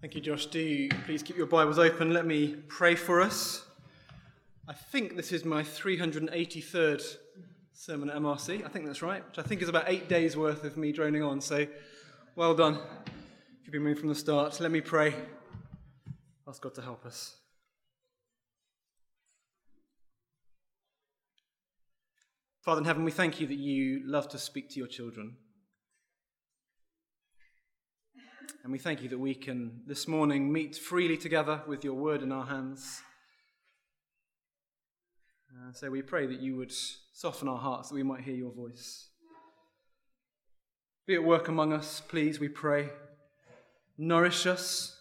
Thank you, Josh. Do please keep your Bibles open. Let me pray for us. I think this is my 383rd sermon at MRC. I think that's right, which I think is about eight days worth of me droning on. So well done. If you've been moving from the start, let me pray. Ask God to help us. Father in heaven, we thank you that you love to speak to your children. And we thank you that we can this morning meet freely together with your word in our hands. Uh, so we pray that you would soften our hearts that we might hear your voice. Be at work among us, please, we pray. Nourish us,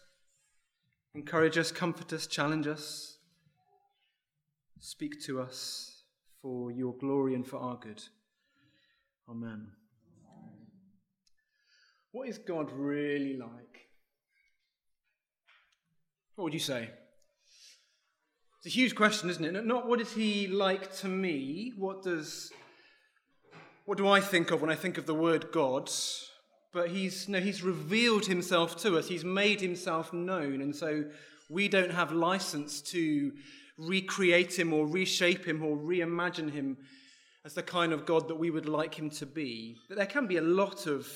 encourage us, comfort us, challenge us. Speak to us for your glory and for our good. Amen. What is God really like? What would you say? It's a huge question, isn't it? Not what is he like to me? What does what do I think of when I think of the word God? But he's no, he's revealed himself to us. He's made himself known, and so we don't have license to recreate him or reshape him or reimagine him as the kind of God that we would like him to be. But there can be a lot of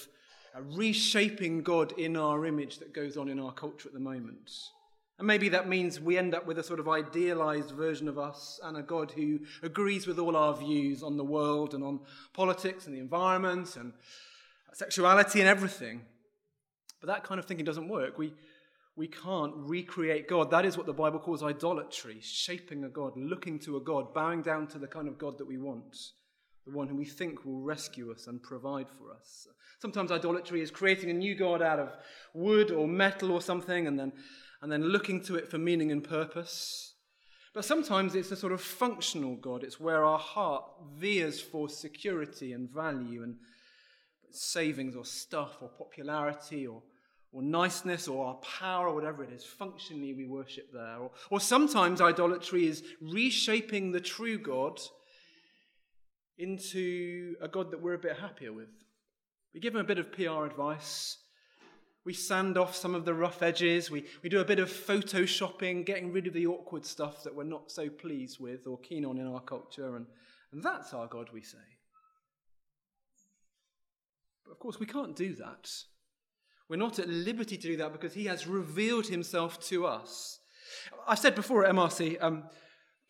a reshaping God in our image that goes on in our culture at the moment. And maybe that means we end up with a sort of idealized version of us and a God who agrees with all our views on the world and on politics and the environment and sexuality and everything. But that kind of thinking doesn't work. We, we can't recreate God. That is what the Bible calls idolatry, shaping a God, looking to a God, bowing down to the kind of God that we want, the one who we think will rescue us and provide for us. Sometimes idolatry is creating a new God out of wood or metal or something and then, and then looking to it for meaning and purpose. But sometimes it's a sort of functional God. It's where our heart veers for security and value and savings or stuff or popularity or, or niceness or our power or whatever it is. Functionally, we worship there. Or, or sometimes idolatry is reshaping the true God into a God that we're a bit happier with. We give him a bit of PR advice. We sand off some of the rough edges. We, we do a bit of photoshopping, getting rid of the awkward stuff that we're not so pleased with or keen on in our culture. And, and that's our God, we say. But of course, we can't do that. We're not at liberty to do that because he has revealed himself to us. I've said before at MRC, um,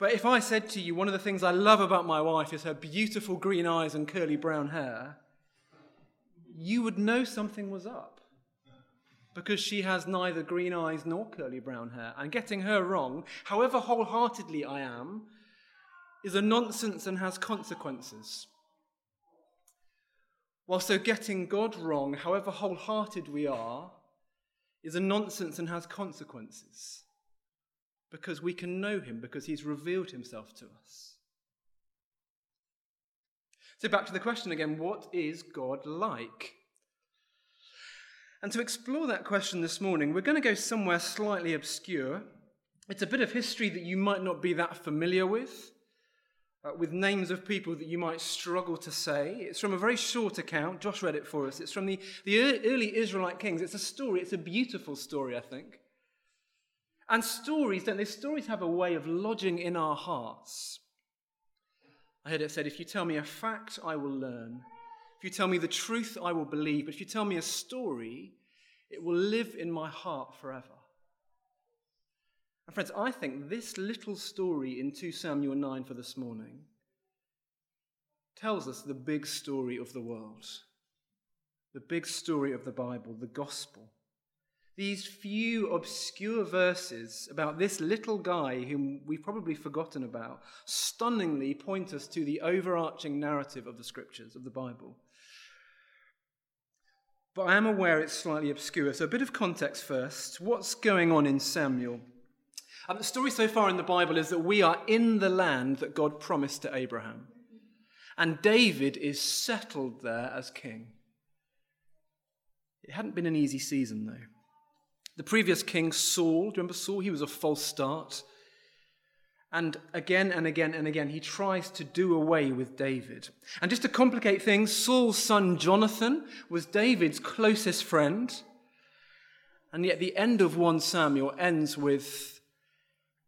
but if I said to you, one of the things I love about my wife is her beautiful green eyes and curly brown hair, you would know something was up because she has neither green eyes nor curly brown hair. And getting her wrong, however wholeheartedly I am, is a nonsense and has consequences. While so getting God wrong, however wholehearted we are, is a nonsense and has consequences. Because we can know him, because he's revealed himself to us. So, back to the question again what is God like? And to explore that question this morning, we're going to go somewhere slightly obscure. It's a bit of history that you might not be that familiar with, uh, with names of people that you might struggle to say. It's from a very short account. Josh read it for us. It's from the, the early Israelite kings. It's a story, it's a beautiful story, I think. And stories, don't they? Stories have a way of lodging in our hearts. I heard it said, if you tell me a fact, I will learn. If you tell me the truth, I will believe. But if you tell me a story, it will live in my heart forever. And friends, I think this little story in 2 Samuel 9 for this morning tells us the big story of the world, the big story of the Bible, the gospel. These few obscure verses about this little guy whom we've probably forgotten about stunningly point us to the overarching narrative of the scriptures, of the Bible. But I am aware it's slightly obscure, so a bit of context first. What's going on in Samuel? Um, the story so far in the Bible is that we are in the land that God promised to Abraham. And David is settled there as king. It hadn't been an easy season, though. The previous king, Saul, do you remember Saul? He was a false start. And again and again and again, he tries to do away with David. And just to complicate things, Saul's son Jonathan was David's closest friend. And yet the end of 1 Samuel ends with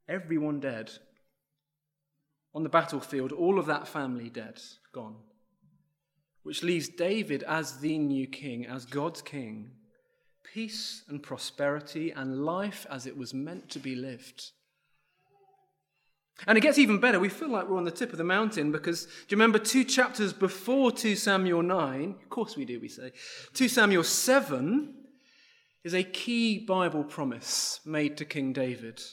everyone dead. On the battlefield, all of that family dead, gone. Which leaves David as the new king, as God's king. Peace and prosperity and life as it was meant to be lived. And it gets even better. We feel like we're on the tip of the mountain because do you remember two chapters before 2 Samuel 9? Of course we do, we say. 2 Samuel 7 is a key Bible promise made to King David. Do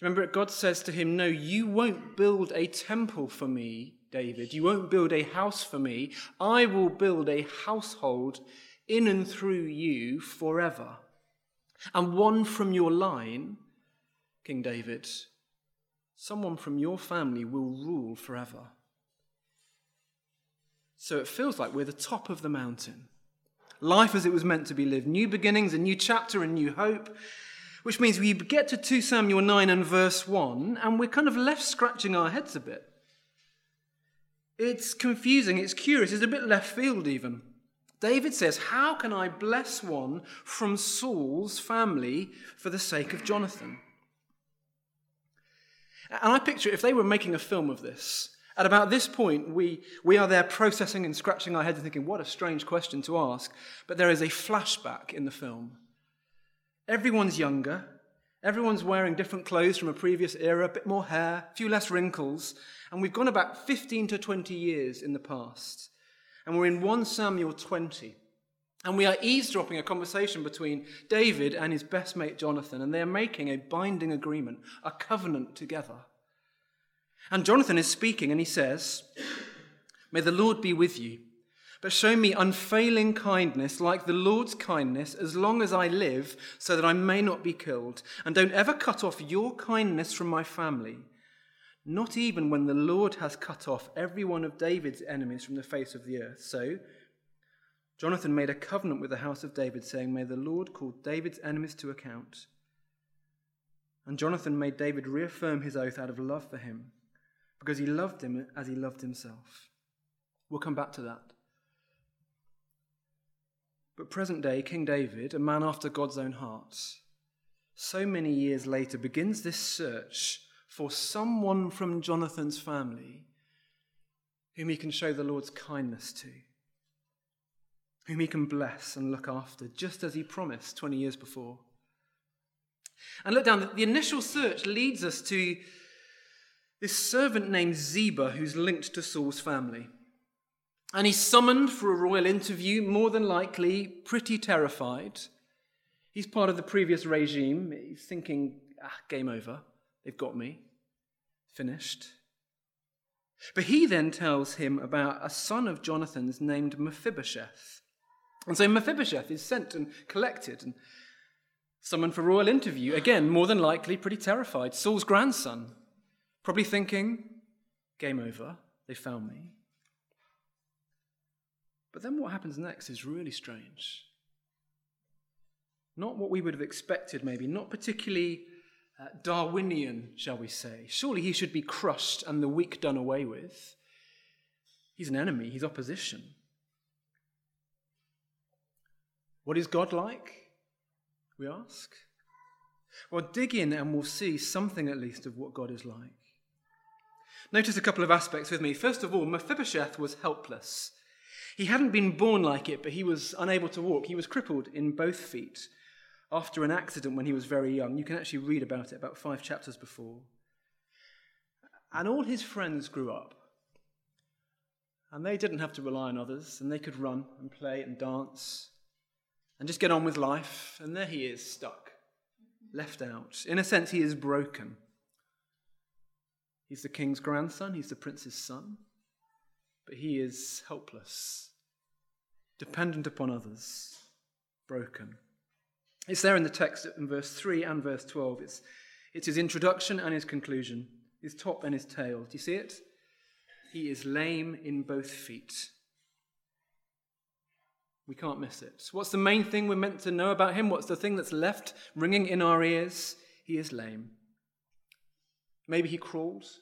you remember it? God says to him, No, you won't build a temple for me, David. You won't build a house for me. I will build a household in and through you forever. And one from your line, King David, someone from your family will rule forever. So it feels like we're the top of the mountain life as it was meant to be lived. New beginnings, a new chapter, a new hope. Which means we get to 2 Samuel 9 and verse 1, and we're kind of left scratching our heads a bit. It's confusing, it's curious, it's a bit left field even. David says, How can I bless one from Saul's family for the sake of Jonathan? And I picture if they were making a film of this, at about this point, we, we are there processing and scratching our heads and thinking, what a strange question to ask. But there is a flashback in the film. Everyone's younger. Everyone's wearing different clothes from a previous era, a bit more hair, a few less wrinkles. And we've gone about 15 to 20 years in the past. And we're in 1 Samuel 20. And we are eavesdropping a conversation between David and his best mate Jonathan, and they are making a binding agreement, a covenant together. And Jonathan is speaking and he says, May the Lord be with you, but show me unfailing kindness like the Lord's kindness as long as I live, so that I may not be killed. And don't ever cut off your kindness from my family, not even when the Lord has cut off every one of David's enemies from the face of the earth. So, Jonathan made a covenant with the house of David, saying, May the Lord call David's enemies to account. And Jonathan made David reaffirm his oath out of love for him because he loved him as he loved himself. We'll come back to that. But present day, King David, a man after God's own heart, so many years later begins this search for someone from Jonathan's family whom he can show the Lord's kindness to, whom he can bless and look after, just as he promised 20 years before. And look down, the initial search leads us to this servant named Ziba who's linked to Saul's family. And he's summoned for a royal interview, more than likely pretty terrified. He's part of the previous regime. He's thinking, ah, game over. They've got me. Finished. But he then tells him about a son of Jonathan's named Mephibosheth. And so Mephibosheth is sent and collected and summoned for royal interview. Again, more than likely pretty terrified. Saul's grandson. Probably thinking, game over, they found me. But then what happens next is really strange. Not what we would have expected, maybe, not particularly uh, Darwinian, shall we say. Surely he should be crushed and the weak done away with. He's an enemy, he's opposition. What is God like? We ask. Well, dig in and we'll see something at least of what God is like. Notice a couple of aspects with me. First of all, Mephibosheth was helpless. He hadn't been born like it, but he was unable to walk. He was crippled in both feet after an accident when he was very young. You can actually read about it about five chapters before. And all his friends grew up. And they didn't have to rely on others, and they could run and play and dance and just get on with life. And there he is, stuck, left out. In a sense, he is broken. He's the king's grandson, he's the prince's son, but he is helpless, dependent upon others, broken. It's there in the text in verse 3 and verse 12. It's, it's his introduction and his conclusion, his top and his tail. Do you see it? He is lame in both feet. We can't miss it. What's the main thing we're meant to know about him? What's the thing that's left ringing in our ears? He is lame. Maybe he crawls.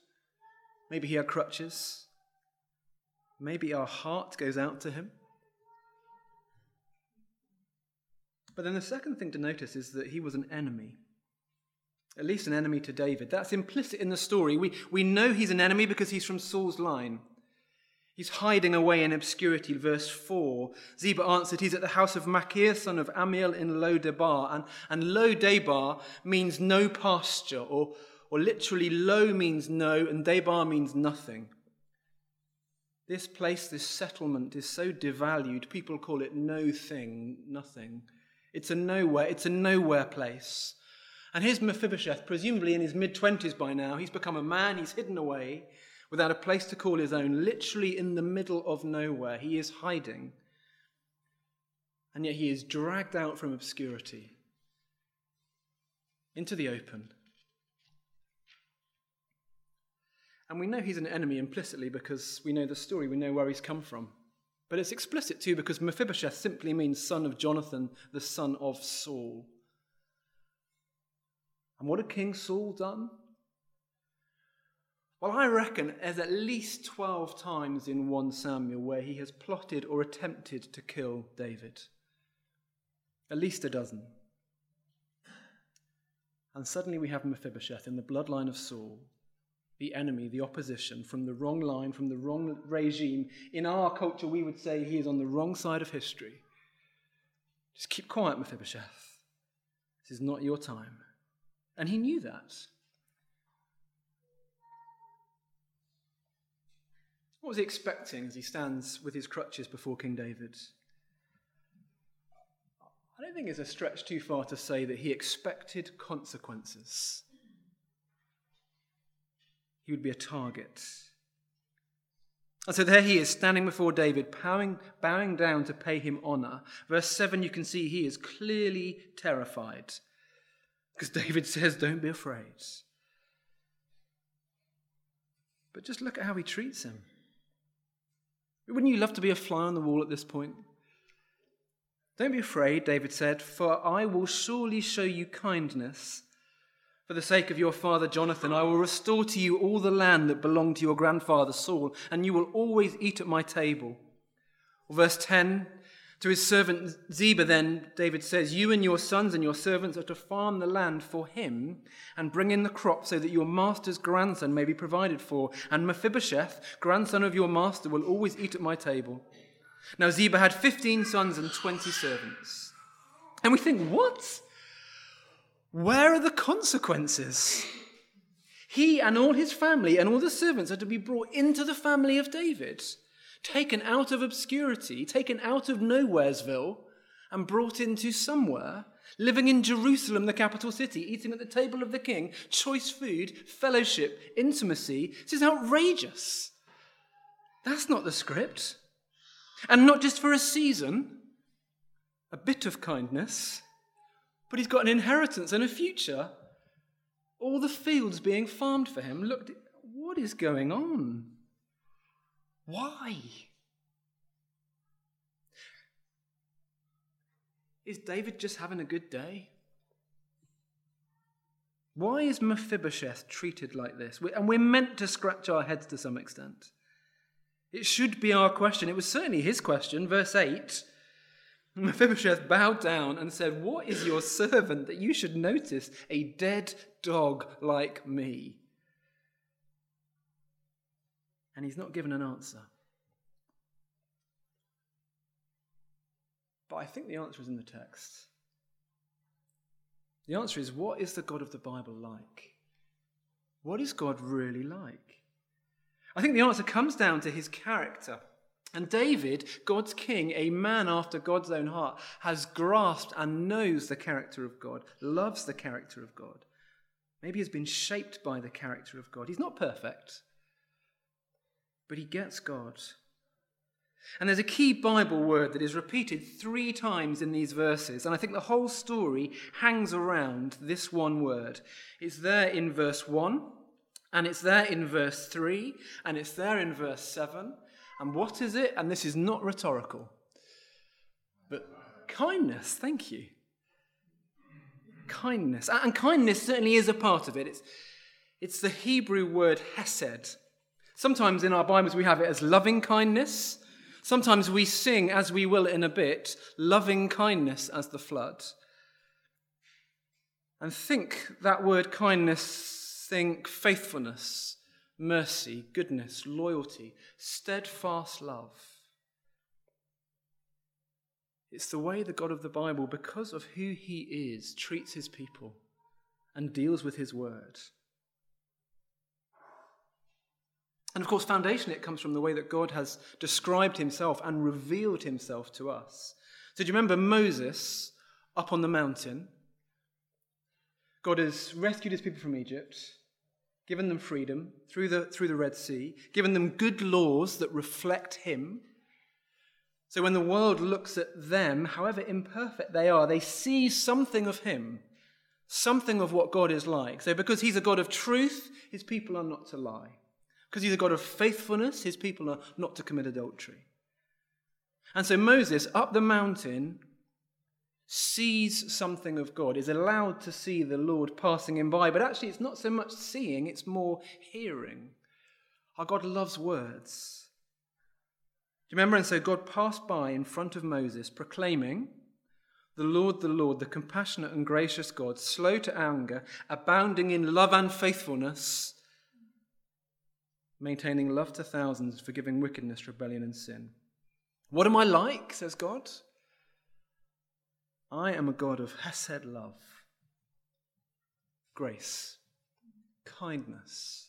Maybe he had crutches. Maybe our heart goes out to him. But then the second thing to notice is that he was an enemy. At least an enemy to David. That's implicit in the story. We, we know he's an enemy because he's from Saul's line. He's hiding away in obscurity. Verse 4 Ziba answered, He's at the house of Machir, son of Ammiel in Lo Debar. And, and Lo Debar means no pasture, or, or literally, Lo means no, and Debar means nothing. This place, this settlement is so devalued, people call it no thing, nothing. It's a nowhere, it's a nowhere place. And here's Mephibosheth, presumably in his mid 20s by now. He's become a man, he's hidden away without a place to call his own, literally in the middle of nowhere. He is hiding. And yet he is dragged out from obscurity into the open. And we know he's an enemy implicitly because we know the story, we know where he's come from. But it's explicit too because Mephibosheth simply means son of Jonathan, the son of Saul. And what had King Saul done? Well, I reckon there's at least 12 times in 1 Samuel where he has plotted or attempted to kill David. At least a dozen. And suddenly we have Mephibosheth in the bloodline of Saul, the enemy, the opposition, from the wrong line, from the wrong regime. In our culture, we would say he is on the wrong side of history. Just keep quiet, Mephibosheth. This is not your time. And he knew that. What was he expecting as he stands with his crutches before King David? I don't think it's a stretch too far to say that he expected consequences. He would be a target. And so there he is, standing before David, bowing, bowing down to pay him honor. Verse 7, you can see he is clearly terrified. Because David says, Don't be afraid. But just look at how he treats him. Wouldn't you love to be a fly on the wall at this point? Don't be afraid, David said, for I will surely show you kindness. For the sake of your father Jonathan, I will restore to you all the land that belonged to your grandfather Saul, and you will always eat at my table. verse 10 to his servant Ziba, then, David says, You and your sons and your servants are to farm the land for him and bring in the crop so that your master's grandson may be provided for. And Mephibosheth, grandson of your master, will always eat at my table. Now, Ziba had 15 sons and 20 servants. And we think, What? Where are the consequences? He and all his family and all the servants are to be brought into the family of David taken out of obscurity, taken out of Nowheresville, and brought into somewhere, living in Jerusalem, the capital city, eating at the table of the king, choice food, fellowship, intimacy. This is outrageous. That's not the script. And not just for a season, a bit of kindness, but he's got an inheritance and a future. All the fields being farmed for him. Look, what is going on? Why? Is David just having a good day? Why is Mephibosheth treated like this? And we're meant to scratch our heads to some extent. It should be our question. It was certainly his question. Verse 8 Mephibosheth bowed down and said, What is your servant that you should notice a dead dog like me? and he's not given an answer. But I think the answer is in the text. The answer is what is the God of the Bible like? What is God really like? I think the answer comes down to his character. And David, God's king, a man after God's own heart, has grasped and knows the character of God, loves the character of God. Maybe has been shaped by the character of God. He's not perfect, but he gets God. And there's a key Bible word that is repeated three times in these verses, and I think the whole story hangs around this one word. It's there in verse 1, and it's there in verse 3, and it's there in verse 7. And what is it? And this is not rhetorical, but kindness. Thank you. Kindness. And kindness certainly is a part of it. It's, it's the Hebrew word hesed. Sometimes in our Bibles we have it as loving kindness. Sometimes we sing, as we will in a bit, loving kindness as the flood. And think that word kindness, think faithfulness, mercy, goodness, loyalty, steadfast love. It's the way the God of the Bible, because of who he is, treats his people and deals with his word. And of course, foundationally, it comes from the way that God has described himself and revealed himself to us. So, do you remember Moses up on the mountain? God has rescued his people from Egypt, given them freedom through the, through the Red Sea, given them good laws that reflect him. So, when the world looks at them, however imperfect they are, they see something of him, something of what God is like. So, because he's a God of truth, his people are not to lie. Because he's a God of faithfulness, his people are not to commit adultery. And so Moses, up the mountain, sees something of God, is allowed to see the Lord passing him by. But actually, it's not so much seeing, it's more hearing. Our God loves words. Do you remember? And so God passed by in front of Moses, proclaiming, The Lord, the Lord, the compassionate and gracious God, slow to anger, abounding in love and faithfulness maintaining love to thousands, forgiving wickedness, rebellion, and sin. What am I like, says God? I am a God of Hesed love, grace, kindness.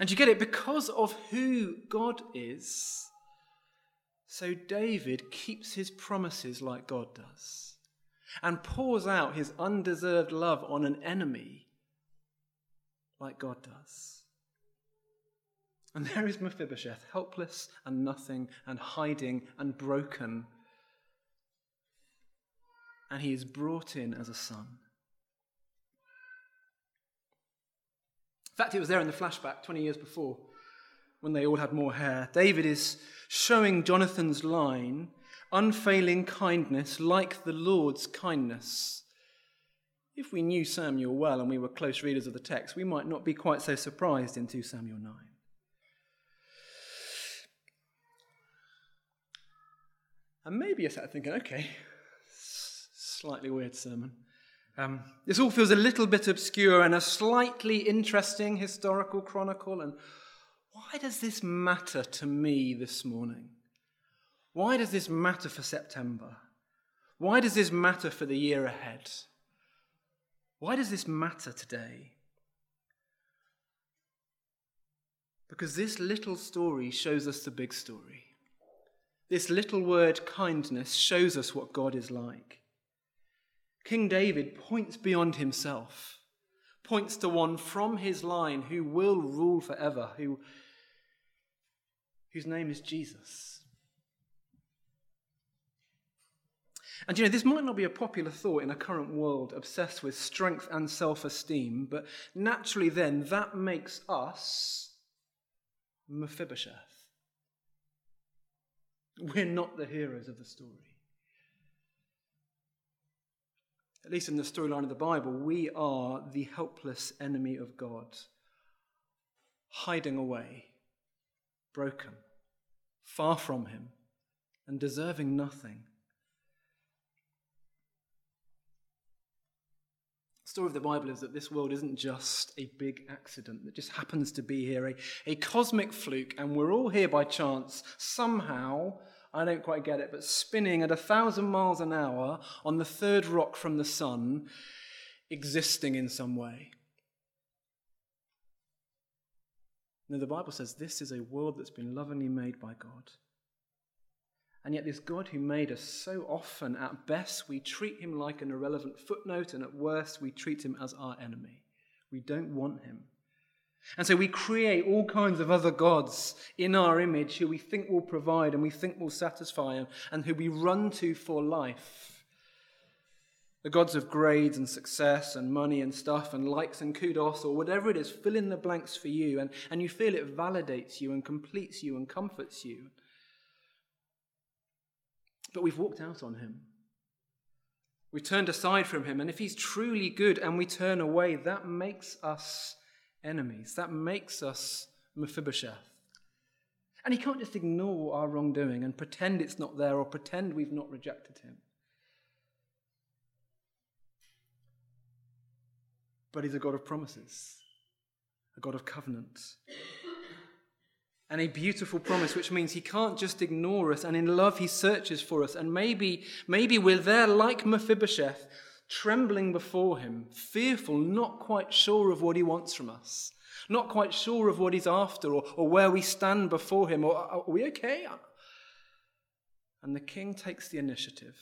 And you get it because of who God is. So David keeps his promises like God does and pours out his undeserved love on an enemy like God does. And there is Mephibosheth, helpless and nothing and hiding and broken. And he is brought in as a son. In fact, it was there in the flashback 20 years before when they all had more hair. David is showing Jonathan's line unfailing kindness like the Lord's kindness. If we knew Samuel well and we were close readers of the text, we might not be quite so surprised in 2 Samuel 9. And maybe you're sat thinking, okay, slightly weird sermon. Um, this all feels a little bit obscure and a slightly interesting historical chronicle. And why does this matter to me this morning? Why does this matter for September? Why does this matter for the year ahead? Why does this matter today? Because this little story shows us the big story. This little word kindness shows us what God is like. King David points beyond himself, points to one from his line who will rule forever, who, whose name is Jesus. And you know, this might not be a popular thought in a current world obsessed with strength and self esteem, but naturally, then, that makes us Mephibosheth. We're not the heroes of the story. At least in the storyline of the Bible, we are the helpless enemy of God, hiding away, broken, far from Him, and deserving nothing. The story of the Bible is that this world isn't just a big accident that just happens to be here, a, a cosmic fluke, and we're all here by chance, somehow, I don't quite get it, but spinning at a thousand miles an hour on the third rock from the sun, existing in some way. No, the Bible says this is a world that's been lovingly made by God. And yet, this God who made us so often, at best, we treat him like an irrelevant footnote, and at worst, we treat him as our enemy. We don't want him. And so we create all kinds of other gods in our image who we think will provide and we think will satisfy and who we run to for life. The gods of grades and success and money and stuff and likes and kudos or whatever it is, fill in the blanks for you and, and you feel it validates you and completes you and comforts you. But we've walked out on him. We've turned aside from him. And if he's truly good and we turn away, that makes us enemies. That makes us Mephibosheth. And he can't just ignore our wrongdoing and pretend it's not there or pretend we've not rejected him. But he's a God of promises, a God of covenant. And a beautiful promise, which means he can't just ignore us, and in love he searches for us. And maybe, maybe we're there like Mephibosheth, trembling before him, fearful, not quite sure of what he wants from us, not quite sure of what he's after or, or where we stand before him, or are we okay? And the king takes the initiative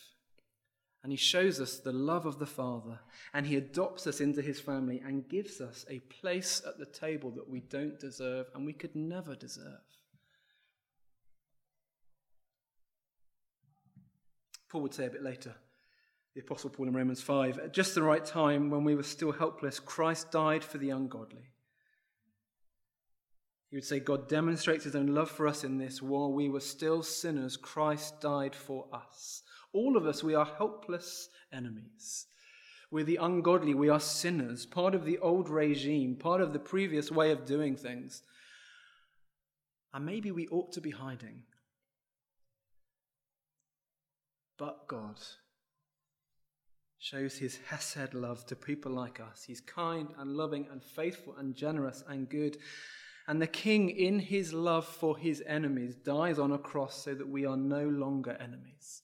and he shows us the love of the Father, and he adopts us into his family and gives us a place at the table that we don't deserve and we could never deserve. Paul would say a bit later, the Apostle Paul in Romans 5, at just the right time when we were still helpless, Christ died for the ungodly. He would say, God demonstrates his own love for us in this while we were still sinners, Christ died for us. All of us, we are helpless enemies. We're the ungodly. We are sinners, part of the old regime, part of the previous way of doing things. And maybe we ought to be hiding. But God shows his Hesed love to people like us. He's kind and loving and faithful and generous and good. And the king, in his love for his enemies, dies on a cross so that we are no longer enemies.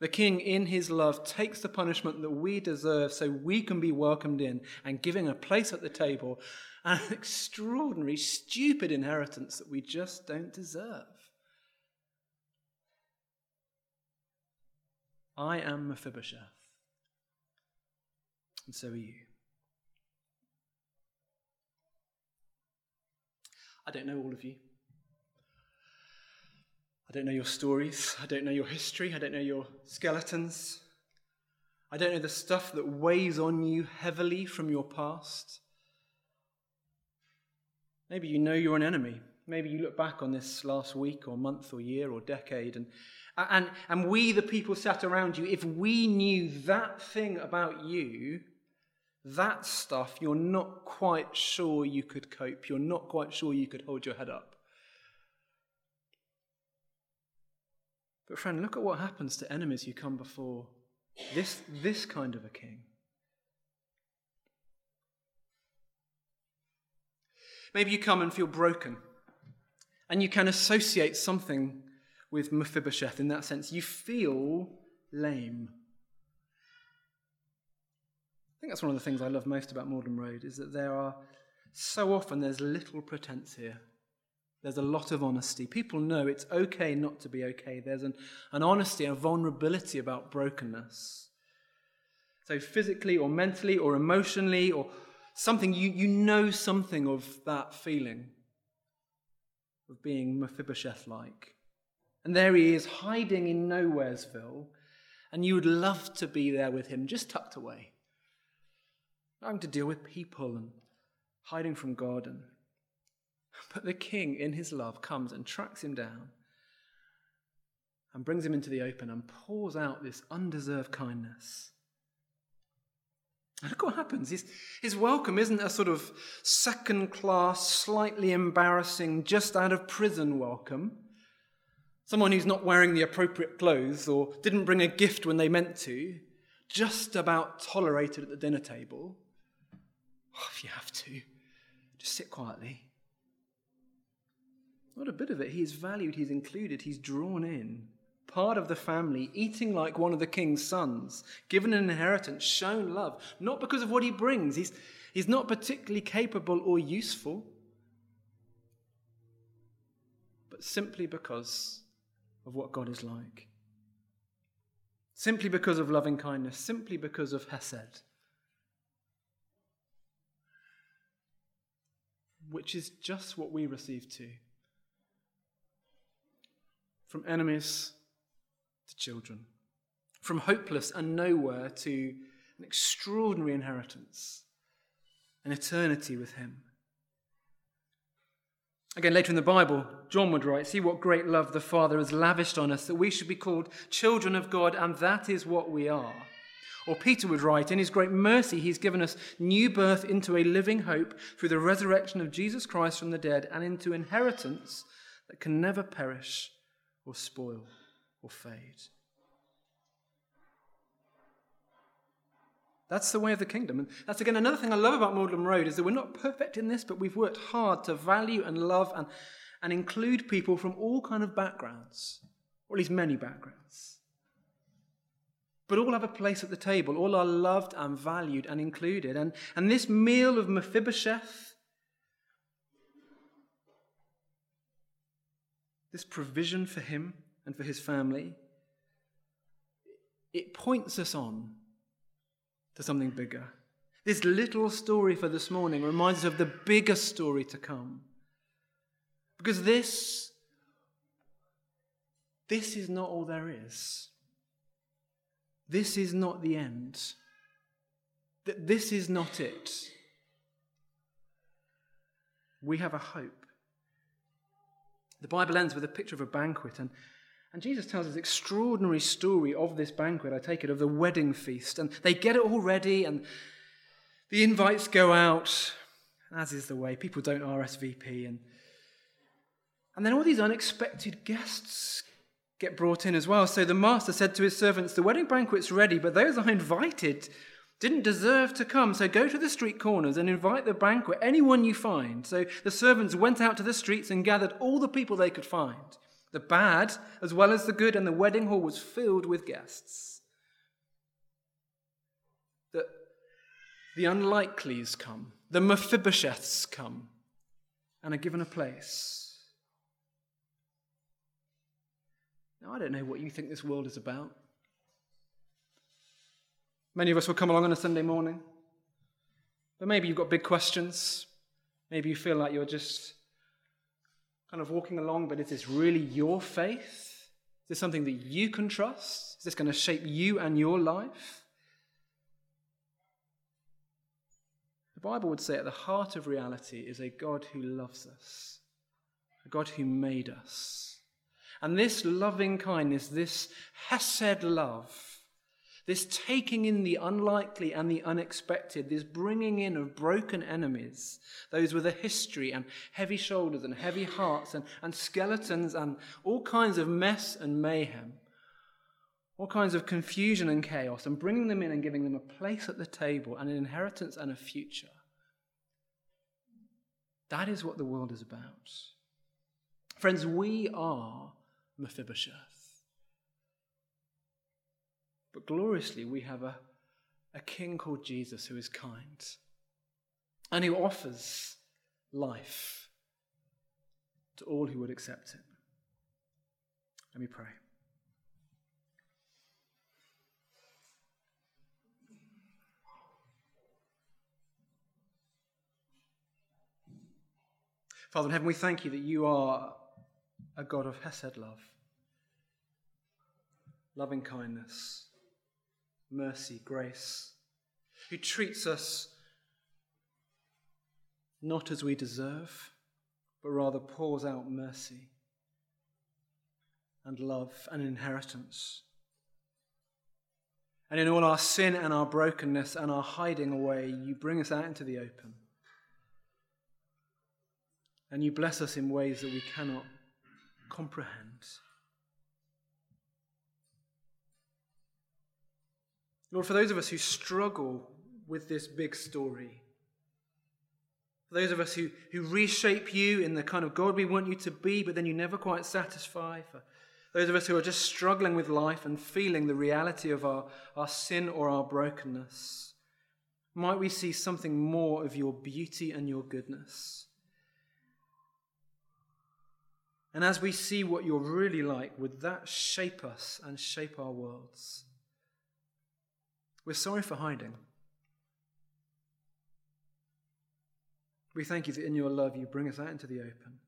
The king, in his love, takes the punishment that we deserve so we can be welcomed in and given a place at the table, an extraordinary, stupid inheritance that we just don't deserve. I am Mephibosheth, and so are you. I don't know all of you. I don't know your stories. I don't know your history. I don't know your skeletons. I don't know the stuff that weighs on you heavily from your past. Maybe you know you're an enemy. Maybe you look back on this last week or month or year or decade, and, and, and we, the people sat around you, if we knew that thing about you, that stuff, you're not quite sure you could cope. You're not quite sure you could hold your head up. But, friend, look at what happens to enemies who come before this, this kind of a king. Maybe you come and feel broken, and you can associate something with Mephibosheth in that sense. You feel lame. I think that's one of the things I love most about Magdalen Road is that there are so often there's little pretense here. There's a lot of honesty. People know it's okay not to be okay. There's an, an honesty, a vulnerability about brokenness. So, physically or mentally or emotionally or something, you, you know something of that feeling of being Mephibosheth like. And there he is, hiding in Nowheresville, and you would love to be there with him, just tucked away, having to deal with people and hiding from God and but the king, in his love, comes and tracks him down and brings him into the open and pours out this undeserved kindness. And look what happens. His, his welcome isn't a sort of second class, slightly embarrassing, just out of prison welcome. Someone who's not wearing the appropriate clothes or didn't bring a gift when they meant to, just about tolerated at the dinner table. Oh, if you have to, just sit quietly. Not a bit of it. He's valued, he's included, he's drawn in. Part of the family, eating like one of the king's sons, given an inheritance, shown love, not because of what he brings. He's, he's not particularly capable or useful, but simply because of what God is like. Simply because of loving kindness, simply because of Hesed. Which is just what we receive too from enemies to children, from hopeless and nowhere to an extraordinary inheritance, an eternity with Him. Again, later in the Bible, John would write, See what great love the Father has lavished on us, that we should be called children of God, and that is what we are. Or Peter would write, In his great mercy, he's given us new birth into a living hope through the resurrection of Jesus Christ from the dead and into inheritance that can never perish or spoil or fade. That's the way of the kingdom. And that's again another thing I love about Magdalen Road is that we're not perfect in this, but we've worked hard to value and love and, and include people from all kind of backgrounds, or at least many backgrounds. But all have a place at the table. All are loved and valued and included. And, and this meal of Mephibosheth, this provision for him and for his family, it points us on to something bigger. This little story for this morning reminds us of the bigger story to come. Because this, this is not all there is. This is not the end. That this is not it. We have a hope. The Bible ends with a picture of a banquet, and and Jesus tells this extraordinary story of this banquet, I take it, of the wedding feast. And they get it all ready, and the invites go out, as is the way. People don't RSVP. And, and then all these unexpected guests get brought in as well. So the master said to his servants, The wedding banquet's ready, but those I invited didn't deserve to come. So go to the street corners and invite the banquet, anyone you find. So the servants went out to the streets and gathered all the people they could find the bad as well as the good, and the wedding hall was filled with guests. The, the unlikelies come, the Mephibosheths come, and are given a place. Now, I don't know what you think this world is about. Many of us will come along on a Sunday morning, but maybe you've got big questions. Maybe you feel like you're just kind of walking along, but is this really your faith? Is this something that you can trust? Is this going to shape you and your life? The Bible would say at the heart of reality is a God who loves us, a God who made us. And this loving kindness, this Hesed love, this taking in the unlikely and the unexpected, this bringing in of broken enemies, those with a history and heavy shoulders and heavy hearts and, and skeletons and all kinds of mess and mayhem, all kinds of confusion and chaos, and bringing them in and giving them a place at the table and an inheritance and a future. That is what the world is about. Friends, we are Mephibosheth. But gloriously, we have a, a king called Jesus who is kind and who offers life to all who would accept it. Let me pray. Father in heaven, we thank you that you are a God of Hesed love, loving kindness mercy, grace, who treats us not as we deserve, but rather pours out mercy and love and inheritance. And in all our sin and our brokenness and our hiding away, you bring us out into the open. And you bless us in ways that we cannot comprehend. Lord, for those of us who struggle with this big story, for those of us who, who reshape you in the kind of God we want you to be, but then you never quite satisfy, for those of us who are just struggling with life and feeling the reality of our, our sin or our brokenness, might we see something more of your beauty and your goodness. And as we see what you're really like, would that shape us and shape our worlds? We're sorry for hiding. We thank you that in your love you bring us out into the open.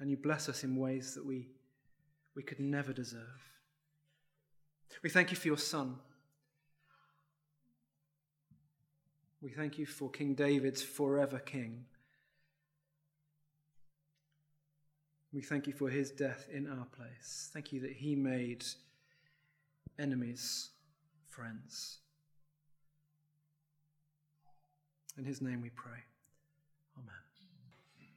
And you bless us in ways that we, we could never deserve. We thank you for your Son. We thank you for King David's forever King. We thank you for his death in our place. Thank you that he made enemies friends. In his name we pray.